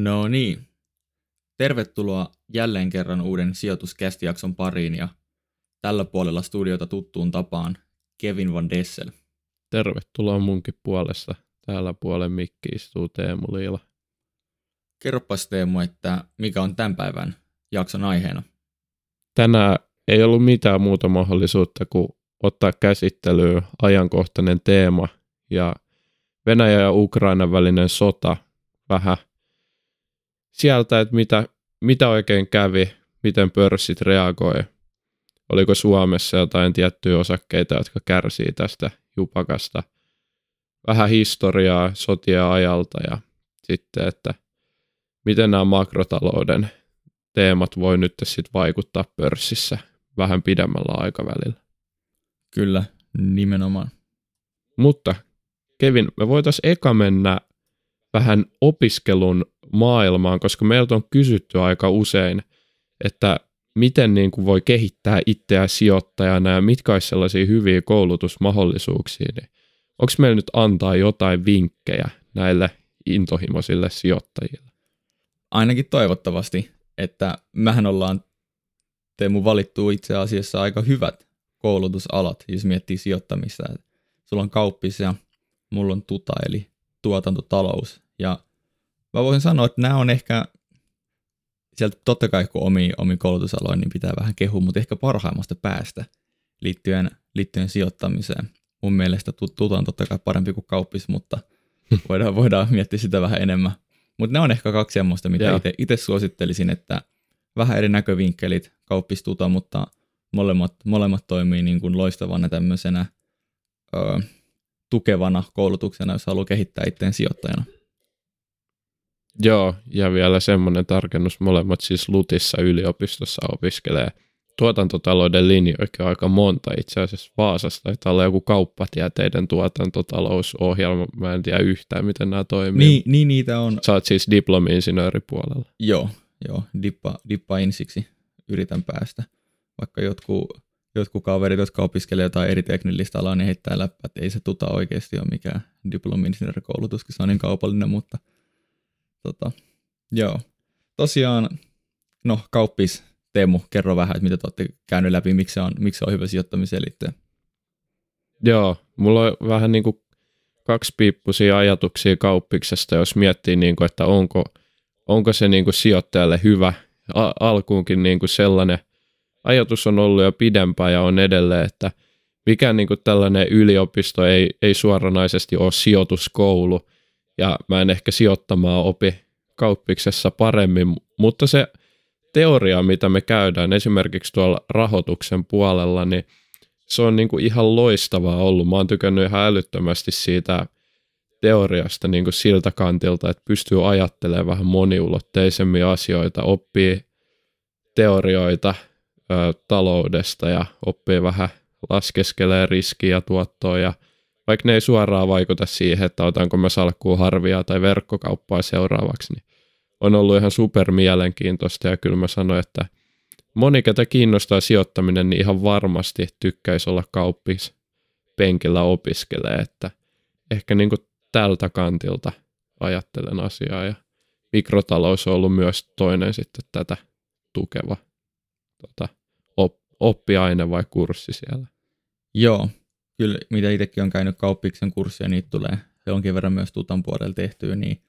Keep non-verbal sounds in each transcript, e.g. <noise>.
No niin. Tervetuloa jälleen kerran uuden sijoituskästijakson pariin ja tällä puolella studiota tuttuun tapaan Kevin Van Dessel. Tervetuloa munkin puolesta. Täällä puolen mikki istuu Teemu Liila. Kerropas Teemu, että mikä on tämän päivän jakson aiheena? Tänään ei ollut mitään muuta mahdollisuutta kuin ottaa käsittelyyn ajankohtainen teema ja Venäjä ja Ukrainan välinen sota vähän sieltä, että mitä, mitä oikein kävi, miten pörssit reagoi, oliko Suomessa jotain tiettyjä osakkeita, jotka kärsii tästä jupakasta, vähän historiaa sotien ajalta ja sitten, että miten nämä makrotalouden teemat voi nyt sitten vaikuttaa pörssissä vähän pidemmällä aikavälillä. Kyllä, nimenomaan. Mutta Kevin, me voitaisiin eka mennä vähän opiskelun maailmaan, koska meiltä on kysytty aika usein, että miten niin kuin voi kehittää itseään sijoittajana ja mitkä olisi sellaisia hyviä koulutusmahdollisuuksia, niin onko meillä nyt antaa jotain vinkkejä näille intohimoisille sijoittajille? Ainakin toivottavasti, että mehän ollaan Teemu valittu itse asiassa aika hyvät koulutusalat, jos miettii sijoittamista. Sulla on kauppis ja mulla on tuta, eli tuotantotalous. Ja mä voisin sanoa, että nämä on ehkä, sieltä totta kai kun omi, omi koulutusaloin, niin pitää vähän kehua, mutta ehkä parhaimmasta päästä liittyen, liittyen sijoittamiseen. Mun mielestä tuta on totta kai parempi kuin kauppis, mutta <laughs> voidaan, voidaan miettiä sitä vähän enemmän. Mutta ne on ehkä kaksi semmoista, mitä itse suosittelisin, että vähän eri näkövinkkelit kauppistuta, mutta molemmat, molemmat toimii niin kuin loistavana tämmöisenä ö, tukevana koulutuksena, jos haluaa kehittää itseään sijoittajana. Joo, ja vielä semmoinen tarkennus, molemmat siis Lutissa yliopistossa opiskelee tuotantotalouden linjoikin aika monta itse asiassa Vaasasta. Taitaa olla joku kauppatieteiden tuotantotalousohjelma, mä en tiedä yhtään miten nämä toimii. Niin, niin niitä on. Sä oot siis diplomi-insinööripuolella. Joo, joo, dippa, dippa insiksi yritän päästä. Vaikka jotkut, jotkut kaverit, jotka opiskelee jotain eri teknillistä alaa, niin heittää läppä, että ei se tuta oikeasti ole mikään diplomi-insinöörikoulutus, se on niin kaupallinen, mutta tota, joo. Tosiaan, no kauppis, Teemu, kerro vähän, että mitä te olette käynyt läpi, miksi se on, miksi se on hyvä sijoittamiseen liittyen. Joo, mulla on vähän niin kuin kaksi piippusia ajatuksia kauppiksesta, jos miettii, niin kuin, että onko, onko se niin kuin sijoittajalle hyvä. A- alkuunkin niin kuin sellainen ajatus on ollut jo pidempään ja on edelleen, että mikään niin tällainen yliopisto ei, ei suoranaisesti ole sijoituskoulu, ja mä en ehkä sijoittamaan opi kauppiksessa paremmin, mutta se teoria, mitä me käydään esimerkiksi tuolla rahoituksen puolella, niin se on niin kuin ihan loistavaa ollut. Mä oon tykännyt ihan älyttömästi siitä teoriasta niin kuin siltä kantilta, että pystyy ajattelemaan vähän moniulotteisemmin asioita, oppii teorioita ö, taloudesta ja oppii vähän laskeskelee riskiä ja tuottoa ja vaikka ne ei suoraan vaikuta siihen, että otanko mä salkkuun harvia tai verkkokauppaa seuraavaksi, niin on ollut ihan super mielenkiintoista ja kyllä mä sanoin, että moni, ketä kiinnostaa sijoittaminen, niin ihan varmasti tykkäisi olla kauppis penkillä opiskelee, että ehkä niin kuin tältä kantilta ajattelen asiaa ja mikrotalous on ollut myös toinen sitten tätä tukeva tota, oppiaine vai kurssi siellä. Joo, kyllä mitä itsekin on käynyt kauppiksen kurssia, niitä tulee jonkin verran myös tutan puolella tehtyä, niin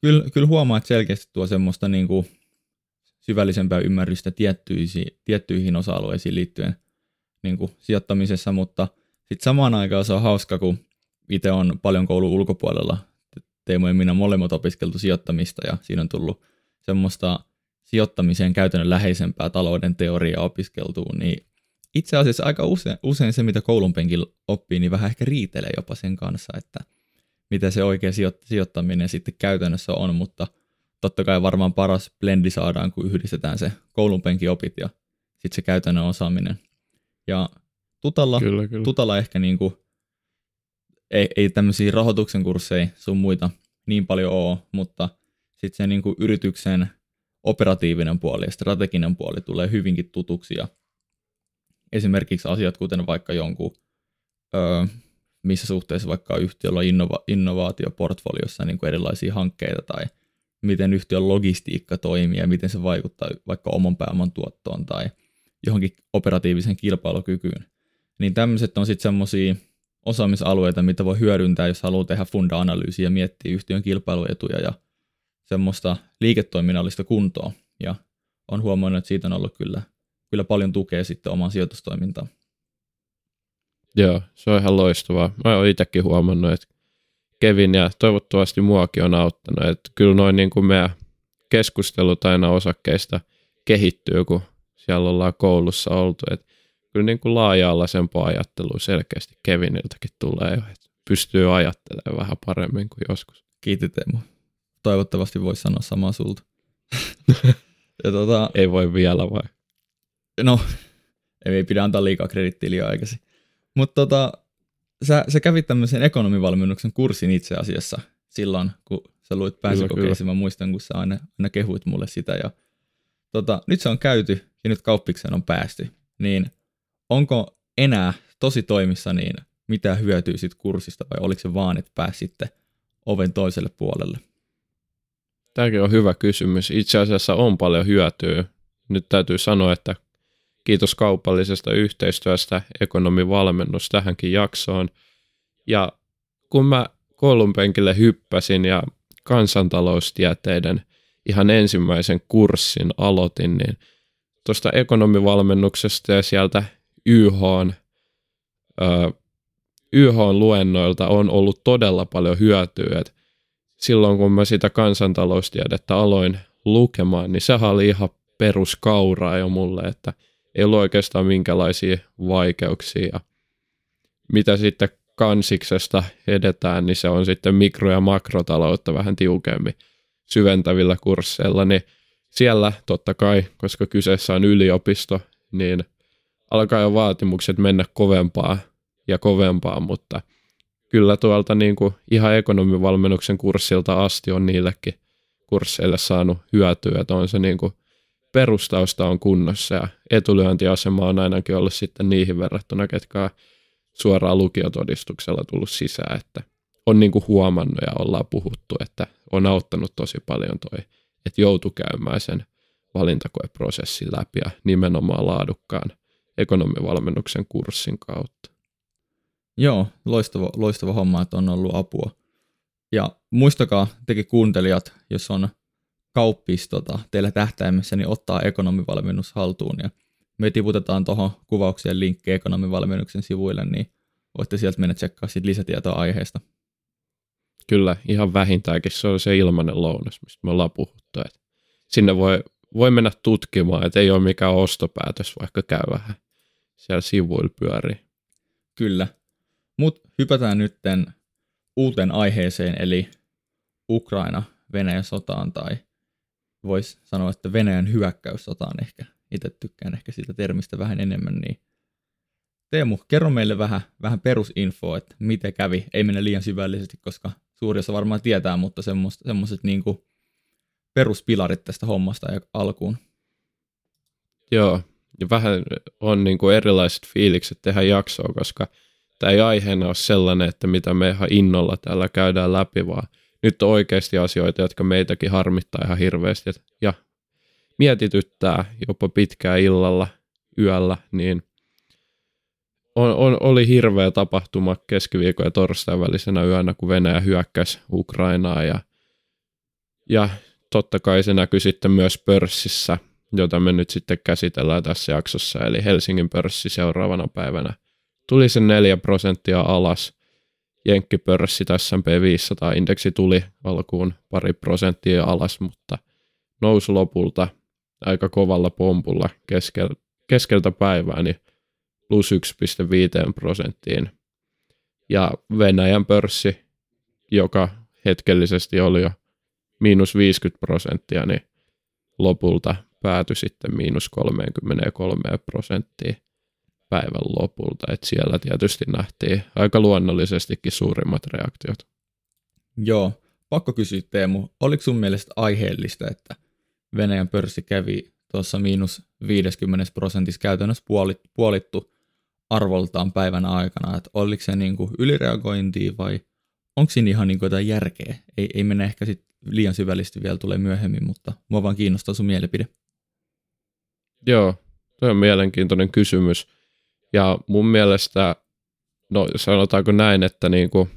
kyllä, kyllä huomaa, että selkeästi tuo semmoista niin kuin syvällisempää ymmärrystä tiettyihin, tiettyihin osa-alueisiin liittyen niin kuin sijoittamisessa, mutta sitten samaan aikaan se on hauska, kun itse on paljon koulun ulkopuolella. Teemu ja minä molemmat opiskeltu sijoittamista ja siinä on tullut semmoista sijoittamiseen käytännön läheisempää talouden teoriaa opiskeltua, niin itse asiassa aika usein, usein se, mitä koulun penkillä oppii, niin vähän ehkä riitelee jopa sen kanssa, että mitä se oikea sijoittaminen sitten käytännössä on, mutta totta kai varmaan paras blendi saadaan, kun yhdistetään se koulun penkin opit ja sitten se käytännön osaaminen. Ja tutalla, kyllä, kyllä. tutalla ehkä niin kuin, ei, ei tämmöisiä rahoituksen kursseja sun muita niin paljon ole, mutta sitten se niin kuin yrityksen operatiivinen puoli ja strateginen puoli tulee hyvinkin tutuksi ja esimerkiksi asiat, kuten vaikka jonkun, öö, missä suhteessa vaikka yhtiöllä on innova- innovaatioportfoliossa niin kuin erilaisia hankkeita tai miten yhtiön logistiikka toimii ja miten se vaikuttaa vaikka oman pääoman tuottoon tai johonkin operatiiviseen kilpailukykyyn. Niin tämmöiset on sitten semmoisia osaamisalueita, mitä voi hyödyntää, jos haluaa tehdä funda-analyysiä ja miettiä yhtiön kilpailuetuja ja semmoista liiketoiminnallista kuntoa. Ja on huomannut, että siitä on ollut kyllä, kyllä paljon tukea sitten omaan sijoitustoimintaan. Joo, se on ihan loistavaa. Mä oon itsekin huomannut, että Kevin ja toivottavasti muakin on auttanut. Että kyllä noin niin kuin meidän keskustelut aina osakkeista kehittyy, kun siellä ollaan koulussa oltu. Että kyllä niin kuin laaja-alaisempaa ajattelua selkeästi Keviniltäkin tulee jo, että pystyy ajattelemaan vähän paremmin kuin joskus. Kiitos Teemu. Toivottavasti voisi sanoa samaa sulta. <laughs> ja tota, ei voi vielä vai? No, ei pidä antaa liikaa kredittiä liian aikaisin. Mutta tota, sä, sä kävit tämmöisen ekonomivalmennuksen kurssin itse asiassa silloin, kun sä luit pääsykokeisiin. Mä muistan, kun sä aina, aina kehuit mulle sitä. Ja, tota, nyt se on käyty ja nyt kauppikseen on päästy. Niin onko enää tosi toimissa niin mitä hyötyy siitä kurssista vai oliko se vaan, että pääsitte oven toiselle puolelle? Tämäkin on hyvä kysymys. Itse asiassa on paljon hyötyä. Nyt täytyy sanoa, että kiitos kaupallisesta yhteistyöstä ekonomivalmennus tähänkin jaksoon. Ja kun mä koulun penkille hyppäsin ja kansantaloustieteiden ihan ensimmäisen kurssin aloitin, niin tuosta ekonomivalmennuksesta ja sieltä YH, YH-luennoilta on ollut todella paljon hyötyä. Et silloin kun mä sitä kansantaloustiedettä aloin lukemaan, niin sehän oli ihan peruskauraa jo mulle, että ei ollut oikeastaan minkälaisia vaikeuksia. Ja mitä sitten kansiksesta edetään, niin se on sitten mikro- ja makrotaloutta vähän tiukemmin syventävillä kursseilla, niin siellä totta kai, koska kyseessä on yliopisto, niin alkaa jo vaatimukset mennä kovempaa ja kovempaa, mutta kyllä tuolta niin kuin ihan ekonomivalmennuksen kurssilta asti on niillekin kursseille saanut hyötyä, että on se niin kuin perustausta on kunnossa ja etulyöntiasema on ainakin ollut sitten niihin verrattuna, ketkä on suoraan lukiotodistuksella tullut sisään, että on niin kuin huomannut ja ollaan puhuttu, että on auttanut tosi paljon toi, että joutu käymään sen valintakoeprosessin läpi ja nimenomaan laadukkaan ekonomivalmennuksen kurssin kautta. Joo, loistava, loistava homma, että on ollut apua. Ja muistakaa tekin kuuntelijat, jos on kauppis tota, teillä tähtäimessä, niin ottaa ekonomivalmennus haltuun. Ja me tiputetaan tuohon kuvaukseen linkki ekonomivalmennuksen sivuille, niin voitte sieltä mennä tsekkaa sit lisätietoa aiheesta. Kyllä, ihan vähintäänkin se on se ilmainen lounas, mistä me ollaan puhuttu. Että sinne voi, voi mennä tutkimaan, että ei ole mikään ostopäätös, vaikka käy vähän siellä sivuilla pyörii. Kyllä. Mutta hypätään nytten uuteen aiheeseen, eli Ukraina Venäjän sotaan, tai voisi sanoa, että Venäjän hyökkäyssotaan ehkä. Itse tykkään ehkä siitä termistä vähän enemmän, niin Teemu, kerro meille vähän, vähän perusinfoa, että miten kävi. Ei mene liian syvällisesti, koska suuri osa varmaan tietää, mutta semmoiset niin peruspilarit tästä hommasta ja alkuun. Joo, ja vähän on niin kuin erilaiset fiilikset tehdä jaksoa, koska tämä ei aiheena ole sellainen, että mitä me ihan innolla täällä käydään läpi, vaan nyt on oikeasti asioita, jotka meitäkin harmittaa ihan hirveästi. Ja mietityttää jopa pitkään illalla, yöllä, niin on, on, oli hirveä tapahtuma keskiviikon ja torstain välisenä yönä, kun Venäjä hyökkäsi Ukrainaa ja, ja totta kai se näkyi sitten myös pörssissä – jota me nyt sitten käsitellään tässä jaksossa, eli Helsingin pörssi seuraavana päivänä tuli sen 4 prosenttia alas. Jenkkipörssi S&P 500-indeksi tuli alkuun pari prosenttia alas, mutta nousi lopulta aika kovalla pompulla keskel, keskeltä päivää, niin plus 1,5 prosenttiin. Ja Venäjän pörssi, joka hetkellisesti oli jo miinus 50 prosenttia, niin lopulta päätyi sitten miinus 33 prosenttia päivän lopulta. Et siellä tietysti nähtiin aika luonnollisestikin suurimmat reaktiot. Joo, pakko kysyä Teemu, oliko sun mielestä aiheellista, että Venäjän pörssi kävi tuossa miinus 50 prosentissa käytännössä puolittu arvoltaan päivän aikana, että oliko se niin kuin ylireagointia vai onko siinä ihan niin kuin jotain järkeä? Ei, ei mennä ehkä sit liian syvällisesti vielä tulee myöhemmin, mutta mua vaan kiinnostaa sun mielipide. Joo, se on mielenkiintoinen kysymys. Ja mun mielestä, no sanotaanko näin, että niin kuin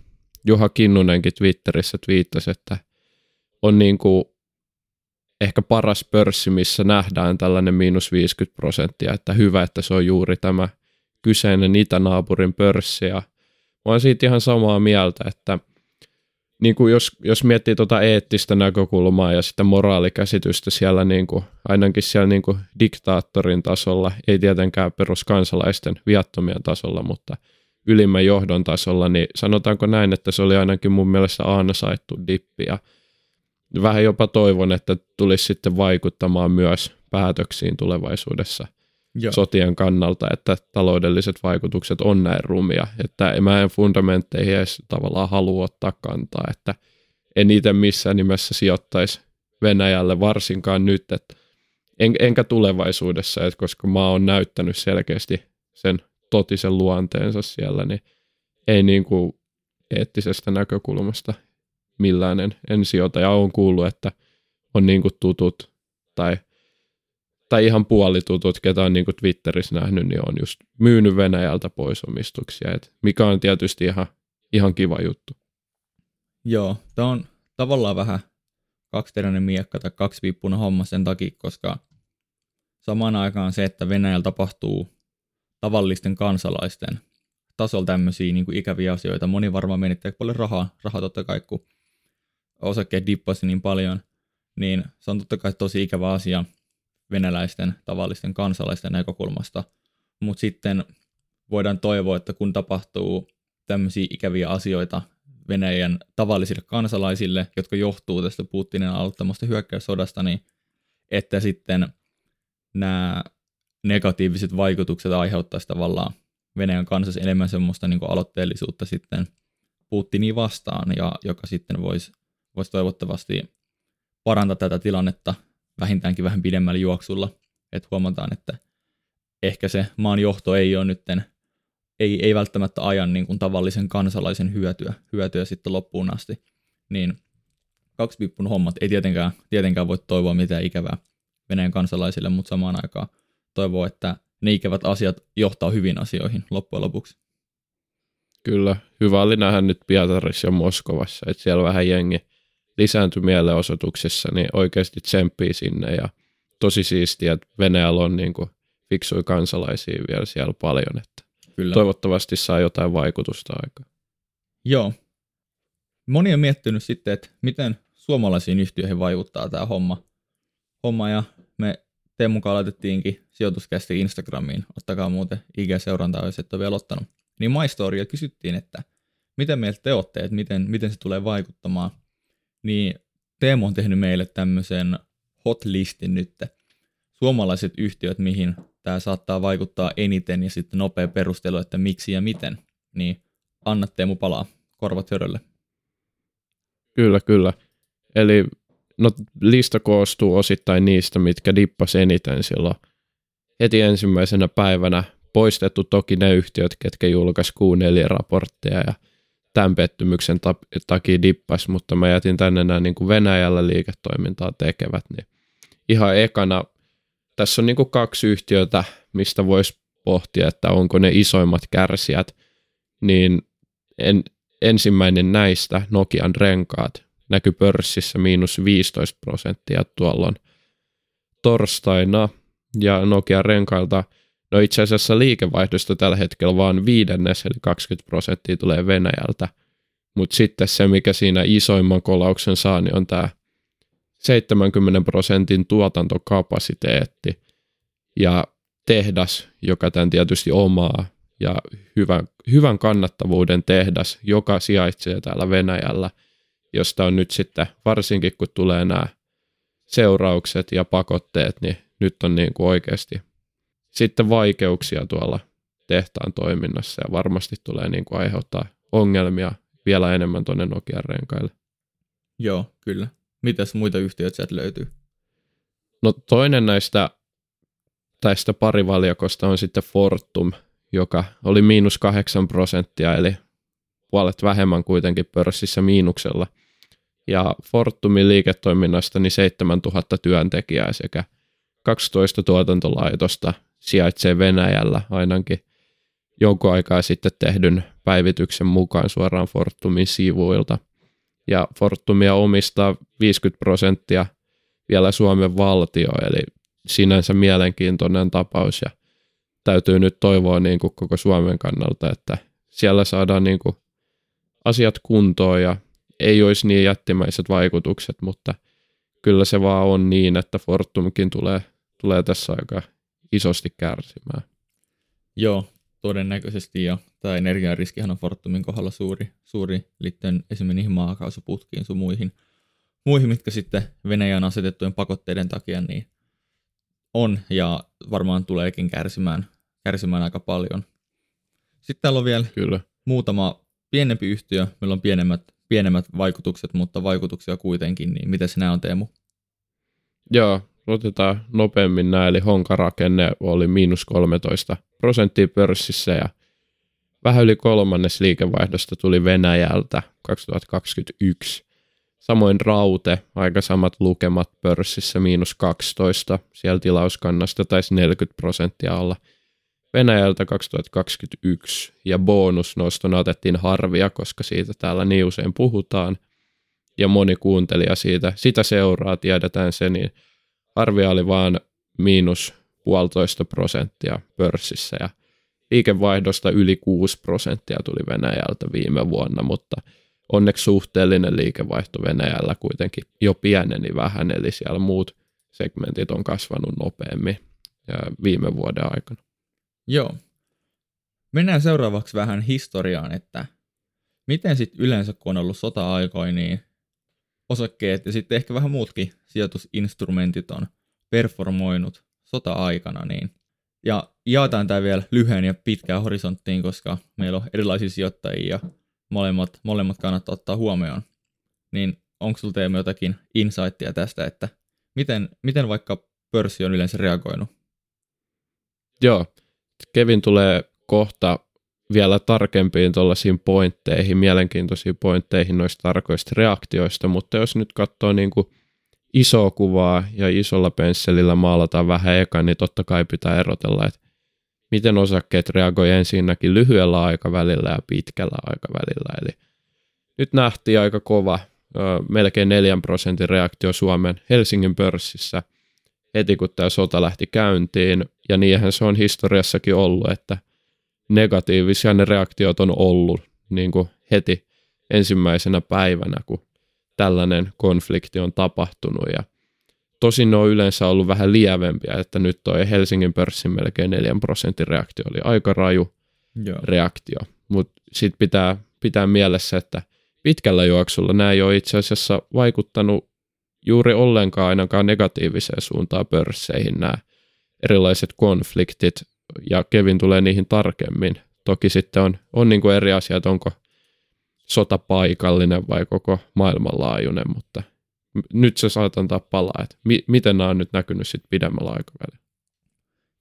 Juha Kinnunenkin Twitterissä twiittasi, että on niin kuin ehkä paras pörssi, missä nähdään tällainen miinus 50 prosenttia, että hyvä, että se on juuri tämä kyseinen itänaapurin pörssi. Ja mä oon siitä ihan samaa mieltä, että niin kuin jos, jos miettii tuota eettistä näkökulmaa ja sitä moraalikäsitystä siellä niin kuin, ainakin siellä niin kuin diktaattorin tasolla, ei tietenkään peruskansalaisten viattomien tasolla, mutta ylimmän johdon tasolla, niin sanotaanko näin, että se oli ainakin mun mielestä ansaittu dippi ja vähän jopa toivon, että tulisi sitten vaikuttamaan myös päätöksiin tulevaisuudessa Joo. sotien kannalta, että taloudelliset vaikutukset on näin rumia, että mä en fundamentteihin edes tavallaan halua ottaa kantaa, että en itse missään nimessä sijoittaisi Venäjälle varsinkaan nyt, että en, enkä tulevaisuudessa, että koska maa on näyttänyt selkeästi sen totisen luonteensa siellä, niin ei niin kuin eettisestä näkökulmasta millään en, en sijoita. Ja on kuullut, että on niin kuin tutut tai, tai ihan puolitutut, ketä on niin kuin Twitterissä nähnyt, niin on just myynyt Venäjältä pois omistuksia, et mikä on tietysti ihan, ihan kiva juttu. Joo, tämä on tavallaan vähän kaksiteräinen miekka tai kaksipiippunen homma sen takia, koska samaan aikaan se, että Venäjällä tapahtuu tavallisten kansalaisten tasolla tämmöisiä niin kuin ikäviä asioita. Moni varmaan menettää paljon rahaa, rahaa totta kai, kun osakkeet dippasi niin paljon, niin se on totta kai tosi ikävä asia venäläisten tavallisten kansalaisten näkökulmasta. Mutta sitten voidaan toivoa, että kun tapahtuu tämmöisiä ikäviä asioita Venäjän tavallisille kansalaisille, jotka johtuu tästä Putinin aloittamasta hyökkäyssodasta, niin että sitten nämä negatiiviset vaikutukset aiheuttaisi tavallaan Venäjän kansassa enemmän semmoista niin aloitteellisuutta sitten Putiniin vastaan, ja joka sitten voisi vois toivottavasti parantaa tätä tilannetta vähintäänkin vähän pidemmällä juoksulla, että huomataan, että ehkä se maan johto ei ole nytten, ei, ei välttämättä ajan niin kuin tavallisen kansalaisen hyötyä, hyötyä sitten loppuun asti, niin kaksipiippun hommat ei tietenkään, tietenkään voi toivoa mitään ikävää Venäjän kansalaisille, mutta samaan aikaan toivoo, että ne ikävät asiat johtaa hyvin asioihin loppujen lopuksi. Kyllä, hyvä oli nähdä nyt Pietarissa ja Moskovassa, että siellä vähän jengi lisääntyi mielenosoituksissa, niin oikeasti tsemppii sinne ja tosi siistiä, että Venäjällä on niin kuin fiksui kansalaisia vielä siellä paljon, että Kyllä. toivottavasti saa jotain vaikutusta aikaan. Joo. Moni on miettinyt sitten, että miten suomalaisiin yhtiöihin vaikuttaa tämä homma. homma ja me Teemu mukaan laitettiinkin sijoituskästi Instagramiin. Ottakaa muuten IG-seurantaa, jos et ole vielä ottanut. Niin MyStorya kysyttiin, että miten meiltä te olette, että miten, miten se tulee vaikuttamaan. Niin Teemu on tehnyt meille tämmöisen hot listin nyt. Suomalaiset yhtiöt, mihin tämä saattaa vaikuttaa eniten ja sitten nopea perustelu, että miksi ja miten. Niin anna Teemu palaa korvat hörölle. Kyllä, kyllä. Eli no lista koostuu osittain niistä, mitkä dippas eniten silloin heti ensimmäisenä päivänä. Poistettu toki ne yhtiöt, ketkä julkaisi Q4-raportteja ja tämän pettymyksen takia dippas, mutta mä jätin tänne nämä niin kuin Venäjällä liiketoimintaa tekevät. Niin ihan ekana, tässä on niin kuin kaksi yhtiötä, mistä voisi pohtia, että onko ne isoimmat kärsijät, niin en, ensimmäinen näistä, Nokian renkaat, näkyi pörssissä miinus 15 prosenttia tuolloin torstaina ja Nokia renkailta No itse asiassa liikevaihdosta tällä hetkellä vaan viidennes, eli 20 prosenttia tulee Venäjältä. Mutta sitten se, mikä siinä isoimman kolauksen saa, niin on tämä 70 prosentin tuotantokapasiteetti ja tehdas, joka tämän tietysti omaa, ja hyvän, hyvän kannattavuuden tehdas, joka sijaitsee täällä Venäjällä – josta on nyt sitten, varsinkin kun tulee nämä seuraukset ja pakotteet, niin nyt on niin kuin oikeasti sitten vaikeuksia tuolla tehtaan toiminnassa ja varmasti tulee niin kuin aiheuttaa ongelmia vielä enemmän tuonne Nokian renkaille. Joo, kyllä. Mitäs muita yhtiöitä sieltä löytyy? No toinen näistä tästä parivaljakosta on sitten Fortum, joka oli miinus kahdeksan prosenttia, eli puolet vähemmän kuitenkin pörssissä miinuksella. ja Fortumin liiketoiminnasta niin 7000 työntekijää sekä 12 tuotantolaitosta sijaitsee Venäjällä ainakin jonkun aikaa sitten tehdyn päivityksen mukaan suoraan Fortumin sivuilta. Ja Fortumia omistaa 50 prosenttia vielä Suomen valtio, eli sinänsä mielenkiintoinen tapaus ja täytyy nyt toivoa niin kuin koko Suomen kannalta, että siellä saadaan niin kuin asiat kuntoon ja ei olisi niin jättimäiset vaikutukset, mutta kyllä se vaan on niin, että Fortumkin tulee, tulee tässä aika isosti kärsimään. Joo, todennäköisesti ja tämä energiariskihan on Fortumin kohdalla suuri, suuri liittyen esimerkiksi niihin maakaasuputkiin sun muihin, muihin, mitkä sitten Venäjän asetettujen pakotteiden takia niin on ja varmaan tuleekin kärsimään, kärsimään aika paljon. Sitten täällä on vielä Kyllä. muutama pienempi yhtiö, meillä on pienemmät, pienemmät vaikutukset, mutta vaikutuksia kuitenkin, niin miten nämä on Teemu? Joo, otetaan nopeammin nämä, eli Honka-rakenne oli miinus 13 prosenttia pörssissä ja vähän yli kolmannes liikevaihdosta tuli Venäjältä 2021. Samoin Raute, aika samat lukemat pörssissä, miinus 12, siellä tilauskannasta taisi 40 prosenttia olla Venäjältä 2021, ja bonusnostona otettiin harvia, koska siitä täällä niin usein puhutaan, ja moni kuuntelija siitä, sitä seuraa, tiedetään se, niin arvio oli vaan miinus puolitoista prosenttia pörssissä ja liikevaihdosta yli 6 prosenttia tuli Venäjältä viime vuonna, mutta onneksi suhteellinen liikevaihto Venäjällä kuitenkin jo pieneni vähän, eli siellä muut segmentit on kasvanut nopeammin viime vuoden aikana. Joo. Mennään seuraavaksi vähän historiaan, että miten sitten yleensä, kun on ollut sota-aikoja, niin osakkeet ja sitten ehkä vähän muutkin sijoitusinstrumentit on performoinut sota-aikana, niin ja jaetaan tämä vielä lyhyen ja pitkään horisonttiin, koska meillä on erilaisia sijoittajia ja molemmat, molemmat kannattaa ottaa huomioon. Niin onko sinulla teemme jotakin insightia tästä, että miten, miten vaikka pörssi on yleensä reagoinut? Joo, Kevin tulee kohta vielä tarkempiin tuollaisiin pointteihin, mielenkiintoisiin pointteihin noista tarkoista reaktioista, mutta jos nyt katsoo niin kuin isoa kuvaa ja isolla pensselillä maalataan vähän eka, niin totta kai pitää erotella, että miten osakkeet reagoi ensinnäkin lyhyellä aikavälillä ja pitkällä aikavälillä. Eli nyt nähtiin aika kova, melkein 4 prosentin reaktio Suomen Helsingin pörssissä heti kun tämä sota lähti käyntiin, ja niinhän se on historiassakin ollut, että negatiivisia ne reaktiot on ollut niin kuin heti ensimmäisenä päivänä, kun tällainen konflikti on tapahtunut. Ja tosin ne on yleensä ollut vähän lievempiä, että nyt toi Helsingin pörssin melkein 4 prosentin reaktio oli aika raju Joo. reaktio, mutta sitten pitää, pitää mielessä, että pitkällä juoksulla nämä ei ole itse asiassa vaikuttanut juuri ollenkaan ainakaan negatiiviseen suuntaan pörsseihin nämä erilaiset konfliktit, ja Kevin tulee niihin tarkemmin. Toki sitten on, on niin kuin eri asiat, onko sota paikallinen vai koko maailmanlaajuinen, mutta nyt se saat antaa palaa, että mi- miten nämä on nyt näkynyt sitten pidemmällä aikavälillä.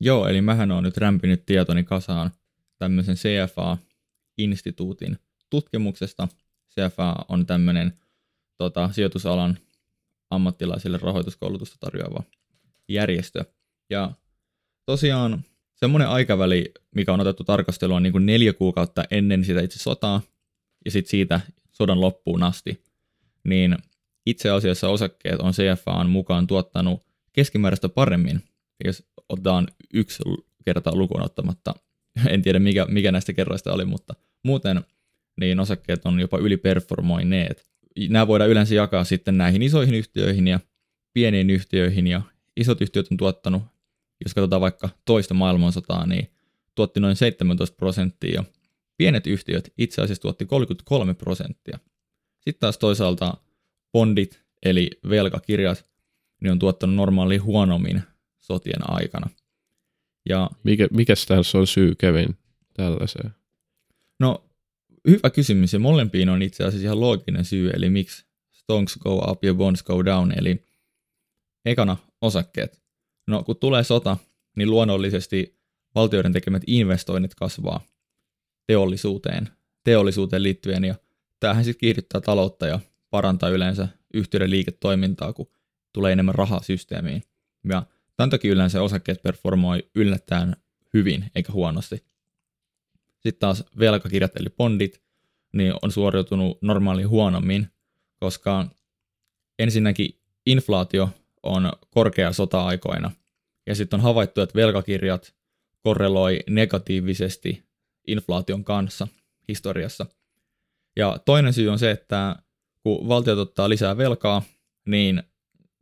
Joo, eli mähän on nyt rämpinyt tietoni kasaan tämmöisen CFA-instituutin tutkimuksesta. CFA on tämmöinen tota, sijoitusalan ammattilaisille rahoituskoulutusta tarjoava järjestö. Ja tosiaan semmoinen aikaväli, mikä on otettu tarkastelua niin kuin neljä kuukautta ennen sitä itse sotaa, ja sitten siitä sodan loppuun asti, niin itse asiassa osakkeet on CFAn mukaan tuottanut keskimääräistä paremmin, jos otetaan yksi kertaa lukuun ottamatta. <laughs> En tiedä, mikä, mikä näistä kerroista oli, mutta muuten niin osakkeet on jopa yliperformoineet. Nämä voidaan yleensä jakaa sitten näihin isoihin yhtiöihin ja pieniin yhtiöihin, ja isot yhtiöt on tuottanut, jos katsotaan vaikka toista maailmansotaa, niin tuotti noin 17 prosenttia, ja Pienet yhtiöt itse asiassa tuotti 33 prosenttia. Sitten taas toisaalta bondit, eli velkakirjat, niin on tuottanut normaali huonommin sotien aikana. Ja, mikä, mikä tässä on syy, Kevin, tällaiseen? No, hyvä kysymys, ja molempiin on itse asiassa ihan looginen syy, eli miksi stocks go up ja bonds go down, eli ekana osakkeet. No, kun tulee sota, niin luonnollisesti valtioiden tekemät investoinnit kasvaa, teollisuuteen, teollisuuteen liittyen, ja tämähän sitten kiihdyttää taloutta ja parantaa yleensä yhtiöiden liiketoimintaa, kun tulee enemmän rahaa systeemiin. Ja tämän takia yleensä osakkeet performoi yllättäen hyvin eikä huonosti. Sitten taas velkakirjat eli bondit, niin on suoriutunut normaali huonommin, koska ensinnäkin inflaatio on korkea sota-aikoina, ja sitten on havaittu, että velkakirjat korreloi negatiivisesti inflaation kanssa historiassa. Ja toinen syy on se, että kun valtiot ottaa lisää velkaa, niin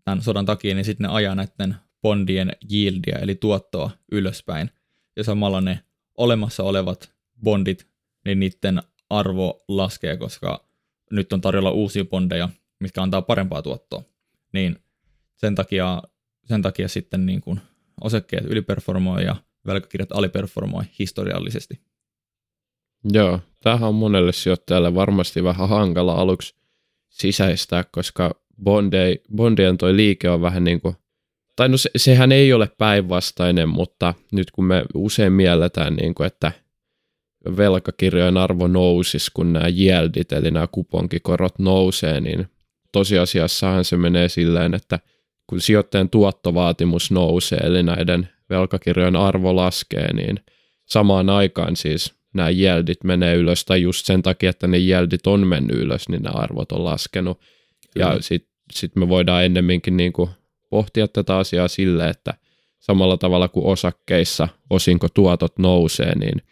tämän sodan takia, niin sitten ne ajaa näiden bondien yieldia, eli tuottoa ylöspäin. Ja samalla ne olemassa olevat bondit, niin niiden arvo laskee, koska nyt on tarjolla uusia bondeja, mitkä antaa parempaa tuottoa. Niin sen takia, sen takia sitten niin kuin osakkeet yliperformoi ja velkakirjat aliperformoi historiallisesti. Joo, tämähän on monelle sijoittajalle varmasti vähän hankala aluksi sisäistää, koska bondei, bondien toi liike on vähän niin kuin, tai no se, sehän ei ole päinvastainen, mutta nyt kun me usein mielletään, niin kuin, että velkakirjojen arvo nousisi, kun nämä yieldit, eli nämä kuponkikorot nousee, niin tosiasiassahan se menee silleen, että kun sijoittajan tuottovaatimus nousee, eli näiden velkakirjojen arvo laskee, niin samaan aikaan siis nämä jieldit menee ylös, tai just sen takia, että ne jieldit on mennyt ylös, niin nämä arvot on laskenut. Kyllä. Ja sitten sit me voidaan ennemminkin niin kuin pohtia tätä asiaa sille, että samalla tavalla kuin osakkeissa osinkotuotot nousee, niin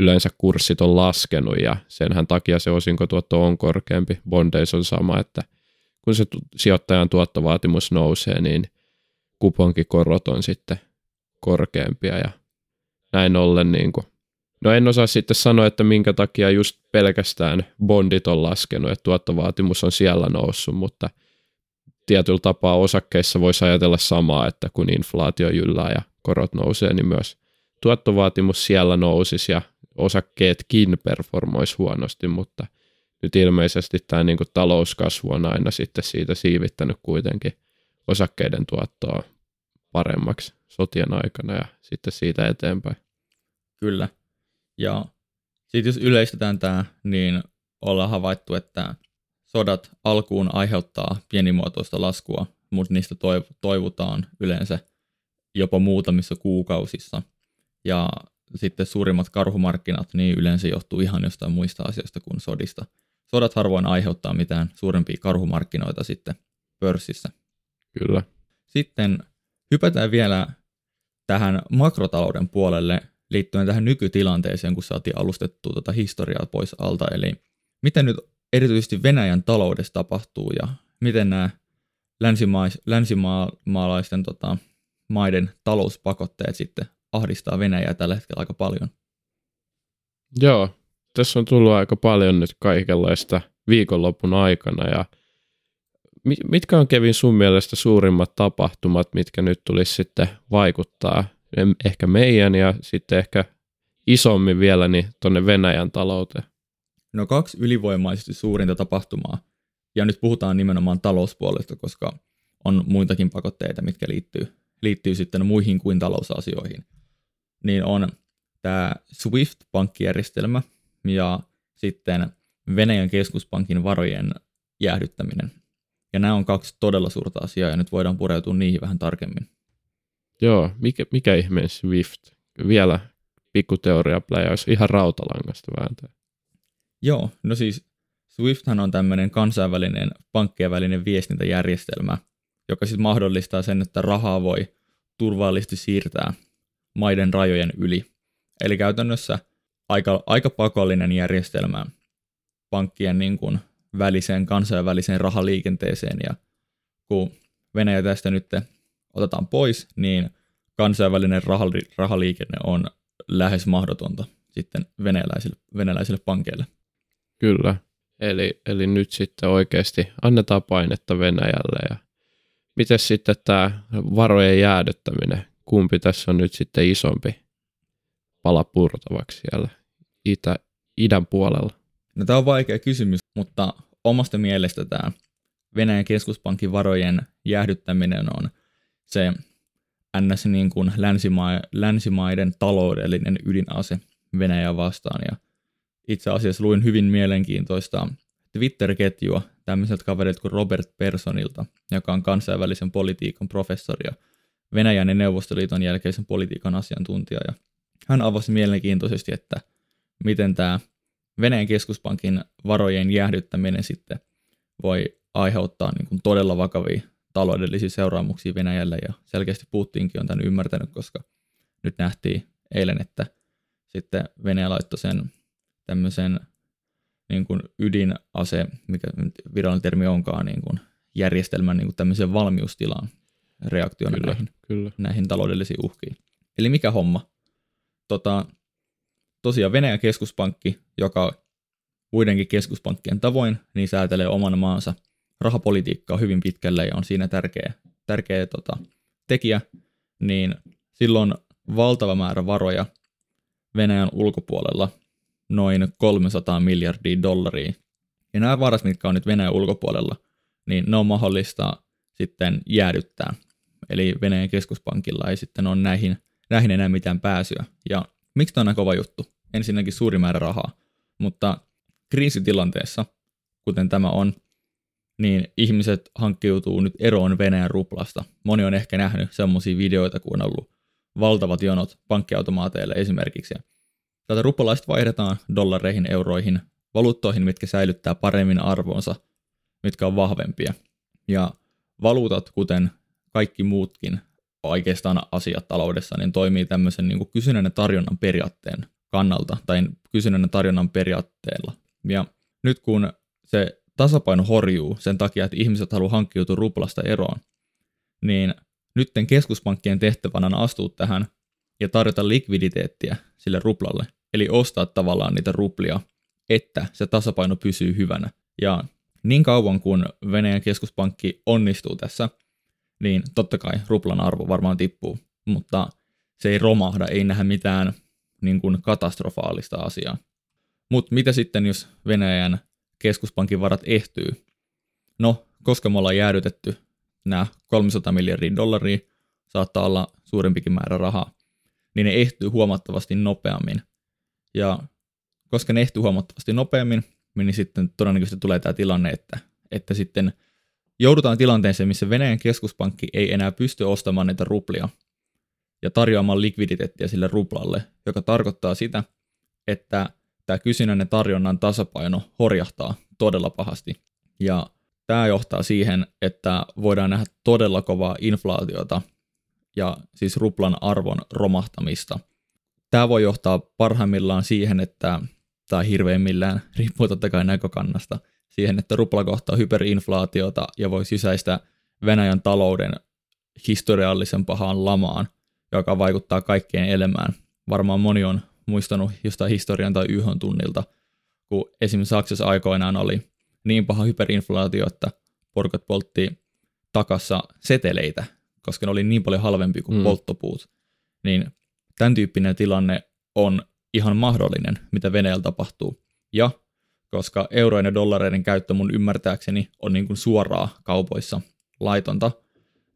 yleensä kurssit on laskenut ja senhän takia se osinkotuotto on korkeampi. Bondeissa on sama, että kun se sijoittajan tuottovaatimus nousee, niin kuponkikorot on sitten korkeampia ja näin ollen niin kuin No en osaa sitten sanoa, että minkä takia just pelkästään bondit on laskenut, että tuottovaatimus on siellä noussut, mutta tietyllä tapaa osakkeissa voisi ajatella samaa, että kun inflaatio jyllää ja korot nousee, niin myös tuottovaatimus siellä nousisi ja osakkeetkin performoisi huonosti, mutta nyt ilmeisesti tämä niin talouskasvu on aina sitten siitä siivittänyt kuitenkin osakkeiden tuottoa paremmaksi sotien aikana ja sitten siitä eteenpäin. Kyllä. Ja sitten jos yleistetään tämä, niin ollaan havaittu, että sodat alkuun aiheuttaa pienimuotoista laskua, mutta niistä toivutaan yleensä jopa muutamissa kuukausissa. Ja sitten suurimmat karhumarkkinat niin yleensä johtuu ihan jostain muista asioista kuin sodista. Sodat harvoin aiheuttaa mitään suurempia karhumarkkinoita sitten pörssissä. Kyllä. Sitten hypätään vielä tähän makrotalouden puolelle liittyen tähän nykytilanteeseen, kun saatiin alustettua tuota historiaa pois alta. Eli miten nyt erityisesti Venäjän taloudessa tapahtuu ja miten nämä länsimais, länsimaalaisten tota, maiden talouspakotteet sitten ahdistaa Venäjää tällä hetkellä aika paljon. Joo, tässä on tullut aika paljon nyt kaikenlaista viikonlopun aikana ja mitkä on Kevin sun mielestä suurimmat tapahtumat, mitkä nyt tulisi sitten vaikuttaa ehkä meidän ja sitten ehkä isommin vielä niin tuonne Venäjän talouteen? No kaksi ylivoimaisesti suurinta tapahtumaa. Ja nyt puhutaan nimenomaan talouspuolesta, koska on muitakin pakotteita, mitkä liittyy, liittyy sitten muihin kuin talousasioihin. Niin on tämä SWIFT-pankkijärjestelmä ja sitten Venäjän keskuspankin varojen jäähdyttäminen. Ja nämä on kaksi todella suurta asiaa ja nyt voidaan pureutua niihin vähän tarkemmin. Joo, mikä, mikä ihmeen Swift? Vielä pikkuteoria olisi ihan rautalangasta vääntää. Joo, no siis Swifthän on tämmöinen kansainvälinen pankkien välinen viestintäjärjestelmä, joka siis mahdollistaa sen, että rahaa voi turvallisesti siirtää maiden rajojen yli. Eli käytännössä aika, aika pakollinen järjestelmä pankkien niin kuin väliseen kansainväliseen rahaliikenteeseen. Ja kun Venäjä tästä nyt otetaan pois, niin kansainvälinen rahali- rahaliikenne on lähes mahdotonta sitten venäläisille, venäläisille pankeille. Kyllä, eli, eli nyt sitten oikeasti annetaan painetta Venäjälle ja miten sitten tämä varojen jäädyttäminen, kumpi tässä on nyt sitten isompi pala purtavaksi siellä itä, idän puolella? No tämä on vaikea kysymys, mutta omasta mielestä tämä Venäjän keskuspankin varojen jäähdyttäminen on se ns. Niin kuin länsima- länsimaiden taloudellinen ydinase Venäjää vastaan. Ja itse asiassa luin hyvin mielenkiintoista Twitter-ketjua tämmöiseltä kaverilta kuin Robert Personilta, joka on kansainvälisen politiikan professori ja Venäjän ja Neuvostoliiton jälkeisen politiikan asiantuntija. Ja hän avasi mielenkiintoisesti, että miten tämä Venäjän keskuspankin varojen jäähdyttäminen sitten voi aiheuttaa niin kuin todella vakavia taloudellisia seuraamuksia Venäjälle ja selkeästi Putinkin on tämän ymmärtänyt, koska nyt nähtiin eilen, että sitten Venäjä laittoi sen tämmöisen niin kuin ydinase, mikä virallinen termi onkaan, niin kuin järjestelmän niin kuin tämmöiseen valmiustilaan reaktiona kyllä, näihin, kyllä. näihin taloudellisiin uhkiin. Eli mikä homma? Tota, tosiaan Venäjän keskuspankki, joka muidenkin keskuspankkien tavoin, niin säätelee oman maansa rahapolitiikkaa hyvin pitkälle ja on siinä tärkeä, tärkeä tota, tekijä, niin silloin valtava määrä varoja Venäjän ulkopuolella, noin 300 miljardia dollaria. Ja nämä varat, mitkä on nyt Venäjän ulkopuolella, niin ne on mahdollista sitten jäädyttää. Eli Venäjän keskuspankilla ei sitten ole näihin, näihin enää mitään pääsyä. Ja miksi tämä on kova juttu? Ensinnäkin suuri määrä rahaa, mutta kriisitilanteessa, kuten tämä on, niin ihmiset hankkiutuu nyt eroon Venäjän ruplasta. Moni on ehkä nähnyt semmoisia videoita, kun on ollut valtavat jonot pankkiautomaateille esimerkiksi. Tätä ruppalaista vaihdetaan dollareihin, euroihin, valuuttoihin, mitkä säilyttää paremmin arvonsa, mitkä on vahvempia. Ja valuutat, kuten kaikki muutkin oikeastaan asiat taloudessa, niin toimii tämmöisen niin kysynnän ja tarjonnan periaatteen kannalta, tai kysynnän ja tarjonnan periaatteella. Ja nyt kun se tasapaino horjuu sen takia, että ihmiset haluaa hankkiutua ruplasta eroon, niin nytten keskuspankkien tehtävänä on astua tähän ja tarjota likviditeettiä sille ruplalle, eli ostaa tavallaan niitä ruplia, että se tasapaino pysyy hyvänä. Ja niin kauan kuin Venäjän keskuspankki onnistuu tässä, niin totta kai ruplan arvo varmaan tippuu, mutta se ei romahda, ei nähdä mitään niin kuin katastrofaalista asiaa. Mutta mitä sitten, jos Venäjän keskuspankin varat ehtyy? No, koska me ollaan jäädytetty nämä 300 miljardia dollaria, saattaa olla suurempikin määrä rahaa, niin ne ehtyy huomattavasti nopeammin. Ja koska ne ehtyy huomattavasti nopeammin, niin sitten todennäköisesti tulee tämä tilanne, että, että sitten joudutaan tilanteeseen, missä Venäjän keskuspankki ei enää pysty ostamaan niitä ruplia ja tarjoamaan likviditeettiä sille ruplalle, joka tarkoittaa sitä, että tämä kysynnän ja tarjonnan tasapaino horjahtaa todella pahasti. Ja tämä johtaa siihen, että voidaan nähdä todella kovaa inflaatiota ja siis ruplan arvon romahtamista. Tämä voi johtaa parhaimmillaan siihen, että, tai hirveimmillään, <laughs> riippuu totta kai näkökannasta, siihen, että rupla kohtaa hyperinflaatiota ja voi sisäistä Venäjän talouden historiallisen pahaan lamaan, joka vaikuttaa kaikkeen elämään. Varmaan moni on muistanut jostain historian tai yhön tunnilta, kun esimerkiksi Saksassa aikoinaan oli niin paha hyperinflaatio, että porukat poltti takassa seteleitä, koska ne oli niin paljon halvempi kuin mm. polttopuut. Niin tämän tyyppinen tilanne on ihan mahdollinen, mitä Venäjällä tapahtuu. Ja koska eurojen ja dollareiden käyttö mun ymmärtääkseni on niin kuin suoraa kaupoissa laitonta,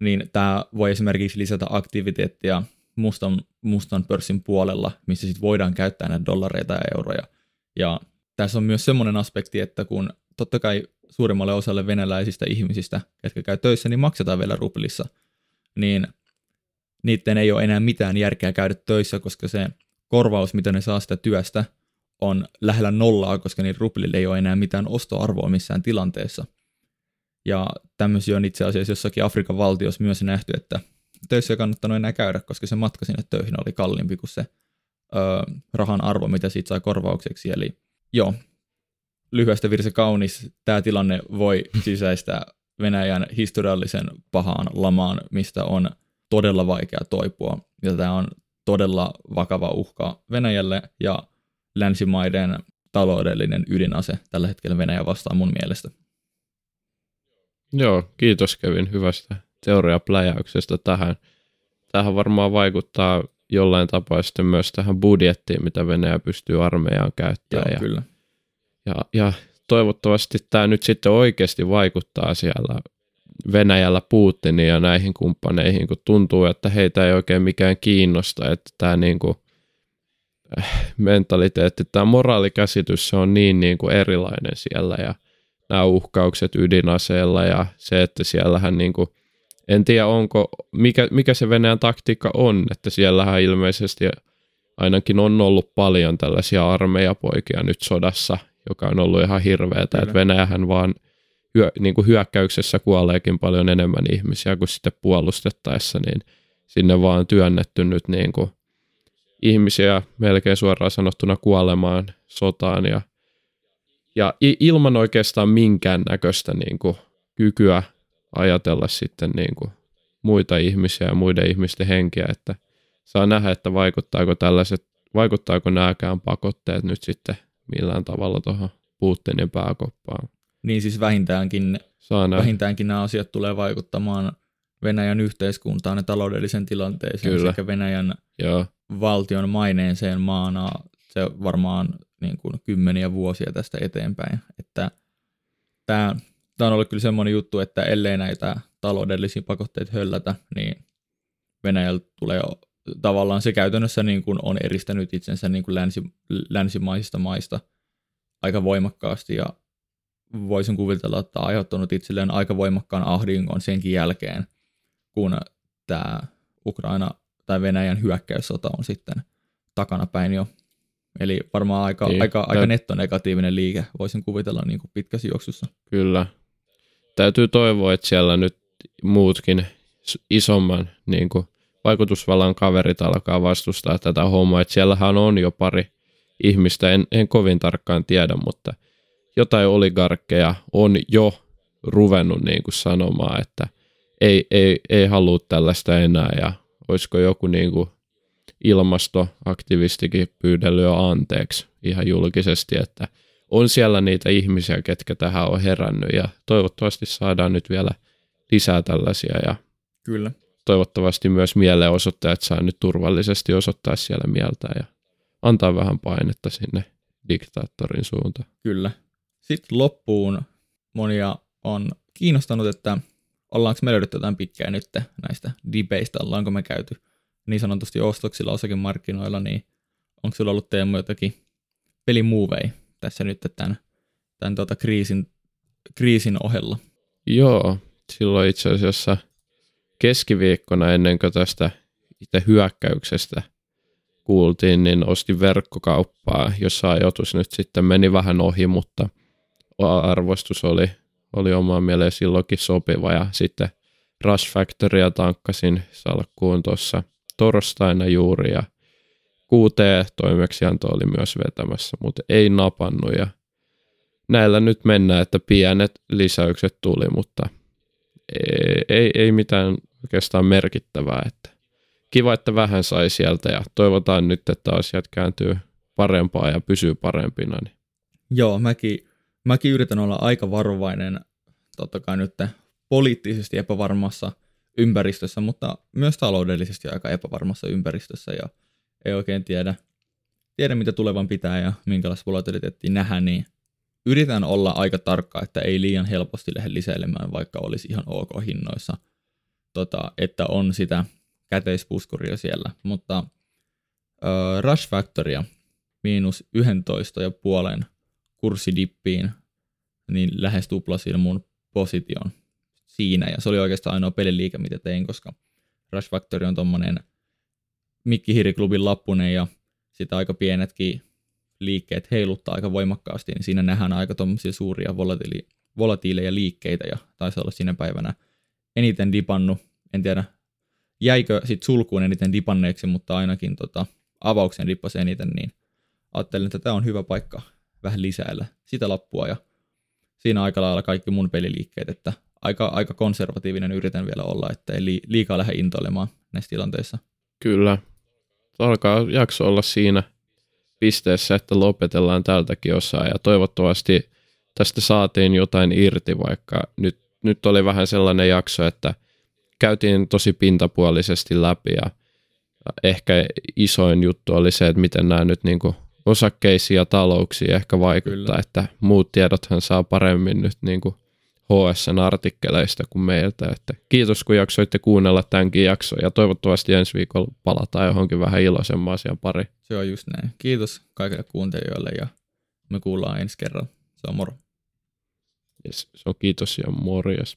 niin tämä voi esimerkiksi lisätä aktiviteettia mustan, mustan pörssin puolella, missä sitten voidaan käyttää näitä dollareita ja euroja. Ja tässä on myös semmoinen aspekti, että kun totta kai suurimmalle osalle venäläisistä ihmisistä, jotka käy töissä, niin maksetaan vielä ruplissa, niin niiden ei ole enää mitään järkeä käydä töissä, koska se korvaus, mitä ne saa sitä työstä, on lähellä nollaa, koska niin ruplille ei ole enää mitään ostoarvoa missään tilanteessa. Ja tämmöisiä on itse asiassa jossakin Afrikan valtiossa myös nähty, että töissä ei kannattanut enää käydä, koska se matka sinne töihin oli kalliimpi kuin se ö, rahan arvo, mitä siitä sai korvaukseksi. Eli joo, lyhyestä virse kaunis, tämä tilanne voi sisäistää Venäjän historiallisen pahaan lamaan, mistä on todella vaikea toipua. Ja tämä on todella vakava uhka Venäjälle ja länsimaiden taloudellinen ydinase tällä hetkellä Venäjä vastaan mun mielestä. Joo, kiitos Kevin hyvästä teoriapläjäyksestä tähän. Tähän varmaan vaikuttaa jollain tapaa sitten myös tähän budjettiin, mitä Venäjä pystyy armeijaan käyttämään. Joo, ja, kyllä. Ja, ja toivottavasti tämä nyt sitten oikeasti vaikuttaa siellä Venäjällä Putiniin ja näihin kumppaneihin, kun tuntuu, että heitä ei oikein mikään kiinnosta, että tämä niin kuin mentaliteetti, tämä moraalikäsitys, se on niin, niin kuin erilainen siellä ja nämä uhkaukset ydinaseella ja se, että siellähän niin kuin, en tiedä onko, mikä, mikä se Venäjän taktiikka on, että siellähän ilmeisesti ainakin on ollut paljon tällaisia armeijapoikia nyt sodassa, joka on ollut ihan hirveätä, että Venäjähän vaan hyö, niin kuin hyökkäyksessä kuoleekin paljon enemmän ihmisiä kuin sitten puolustettaessa, niin sinne vaan työnnetty nyt niin kuin ihmisiä melkein suoraan sanottuna kuolemaan sotaan ja, ja ilman oikeastaan minkään näköistä niin kuin kykyä ajatella sitten niin kuin muita ihmisiä ja muiden ihmisten henkiä, että saa nähdä, että vaikuttaako tällaiset, vaikuttaako nämäkään pakotteet nyt sitten millään tavalla tuohon Putinin pääkoppaan. Niin siis vähintäänkin, vähintäänkin nämä asiat tulee vaikuttamaan Venäjän yhteiskuntaan ja taloudellisen tilanteeseen Kyllä. sekä Venäjän Joo. valtion maineeseen maana. Se varmaan niin kuin kymmeniä vuosia tästä eteenpäin. Että tämä, tämä on ollut kyllä semmoinen juttu, että ellei näitä taloudellisia pakotteita höllätä, niin Venäjällä tulee tavallaan se käytännössä niin kuin on eristänyt itsensä niin kuin länsi, länsimaisista maista aika voimakkaasti ja voisin kuvitella, että on aiheuttanut itselleen aika voimakkaan ahdingon senkin jälkeen, kun tämä Ukraina tai Venäjän hyökkäyssota on sitten takana päin jo. Eli varmaan aika, niin, aika, aika nettonegatiivinen liike, voisin kuvitella niin kuin pitkässä juoksussa. Kyllä. Täytyy toivoa, että siellä nyt muutkin isomman niin kuin vaikutusvallan kaverit alkaa vastustaa tätä hommaa. Että siellähän on jo pari ihmistä, en, en kovin tarkkaan tiedä, mutta jotain oligarkkeja on jo ruvennut niin kuin sanomaan, että ei, ei, ei halua tällaista enää ja olisiko joku niin kuin ilmastoaktivistikin pyydellyt jo anteeksi ihan julkisesti, että on siellä niitä ihmisiä, ketkä tähän on herännyt ja toivottavasti saadaan nyt vielä lisää tällaisia ja Kyllä. toivottavasti myös mielenosoittajat saa nyt turvallisesti osoittaa siellä mieltä ja antaa vähän painetta sinne diktaattorin suuntaan. Kyllä. Sitten loppuun monia on kiinnostanut, että ollaanko me löydetty jotain pitkää nyt näistä dibeistä, ollaanko me käyty niin sanotusti ostoksilla osakemarkkinoilla, niin onko sulla ollut Teemu jotakin pelimuovei tässä nyt tämän, tämän tuota kriisin, kriisin ohella? Joo, silloin itse asiassa keskiviikkona ennen kuin tästä itse hyökkäyksestä kuultiin, niin ostin verkkokauppaa, jossa ajoitus nyt sitten meni vähän ohi, mutta arvostus oli oli omaan mieleen silloinkin sopiva ja sitten Rush Factorya tankkasin salkkuun tuossa torstaina juuri ja kuuteen toimeksianto oli myös vetämässä, mutta ei napannut ja näillä nyt mennään, että pienet lisäykset tuli, mutta ei, ei, ei mitään oikeastaan merkittävää, että kiva, että vähän sai sieltä ja toivotaan nyt, että asiat kääntyy parempaa ja pysyy parempina. Niin. Joo, mäkin mäkin yritän olla aika varovainen, totta kai nyt poliittisesti epävarmassa ympäristössä, mutta myös taloudellisesti aika epävarmassa ympäristössä ja ei oikein tiedä, tiedä mitä tulevan pitää ja minkälaista volatiliteettia nähdä, niin yritän olla aika tarkka, että ei liian helposti lähde lisäilemään, vaikka olisi ihan ok hinnoissa, tota, että on sitä käteispuskuria siellä, mutta uh, Rush Factoria miinus 11 ja puolen kurssidippiin, niin lähes tuplasin mun position siinä. Ja se oli oikeastaan ainoa peliliike, mitä tein, koska Rush Factory on tommonen mikkihiriklubin lappunen ja sitä aika pienetkin liikkeet heiluttaa aika voimakkaasti, niin siinä nähdään aika tommosia suuria volatiili- volatiileja liikkeitä ja taisi olla siinä päivänä eniten dipannu. En tiedä, jäikö sit sulkuun eniten dipanneeksi, mutta ainakin tota, avauksen dippasi eniten, niin ajattelin, että tämä on hyvä paikka vähän lisäillä sitä loppua ja siinä aika lailla kaikki mun peliliikkeet, että aika, aika konservatiivinen yritän vielä olla, että ei liikaa lähde intoilemaan näissä tilanteissa. Kyllä. Alkaa jakso olla siinä pisteessä, että lopetellaan tältäkin osaa ja toivottavasti tästä saatiin jotain irti, vaikka nyt, nyt oli vähän sellainen jakso, että käytiin tosi pintapuolisesti läpi ja ehkä isoin juttu oli se, että miten nämä nyt niin kuin osakkeisiin ja talouksiin ehkä vaikuttaa, Kyllä. että muut tiedothan saa paremmin nyt niin kuin HSN artikkeleista kuin meiltä. Että kiitos kun jaksoitte kuunnella tämänkin jakson ja toivottavasti ensi viikolla palataan johonkin vähän iloisempaan asian pari. Se on just näin. Kiitos kaikille kuuntelijoille ja me kuullaan ensi kerralla. Se on moro. Yes, se on kiitos ja morjes.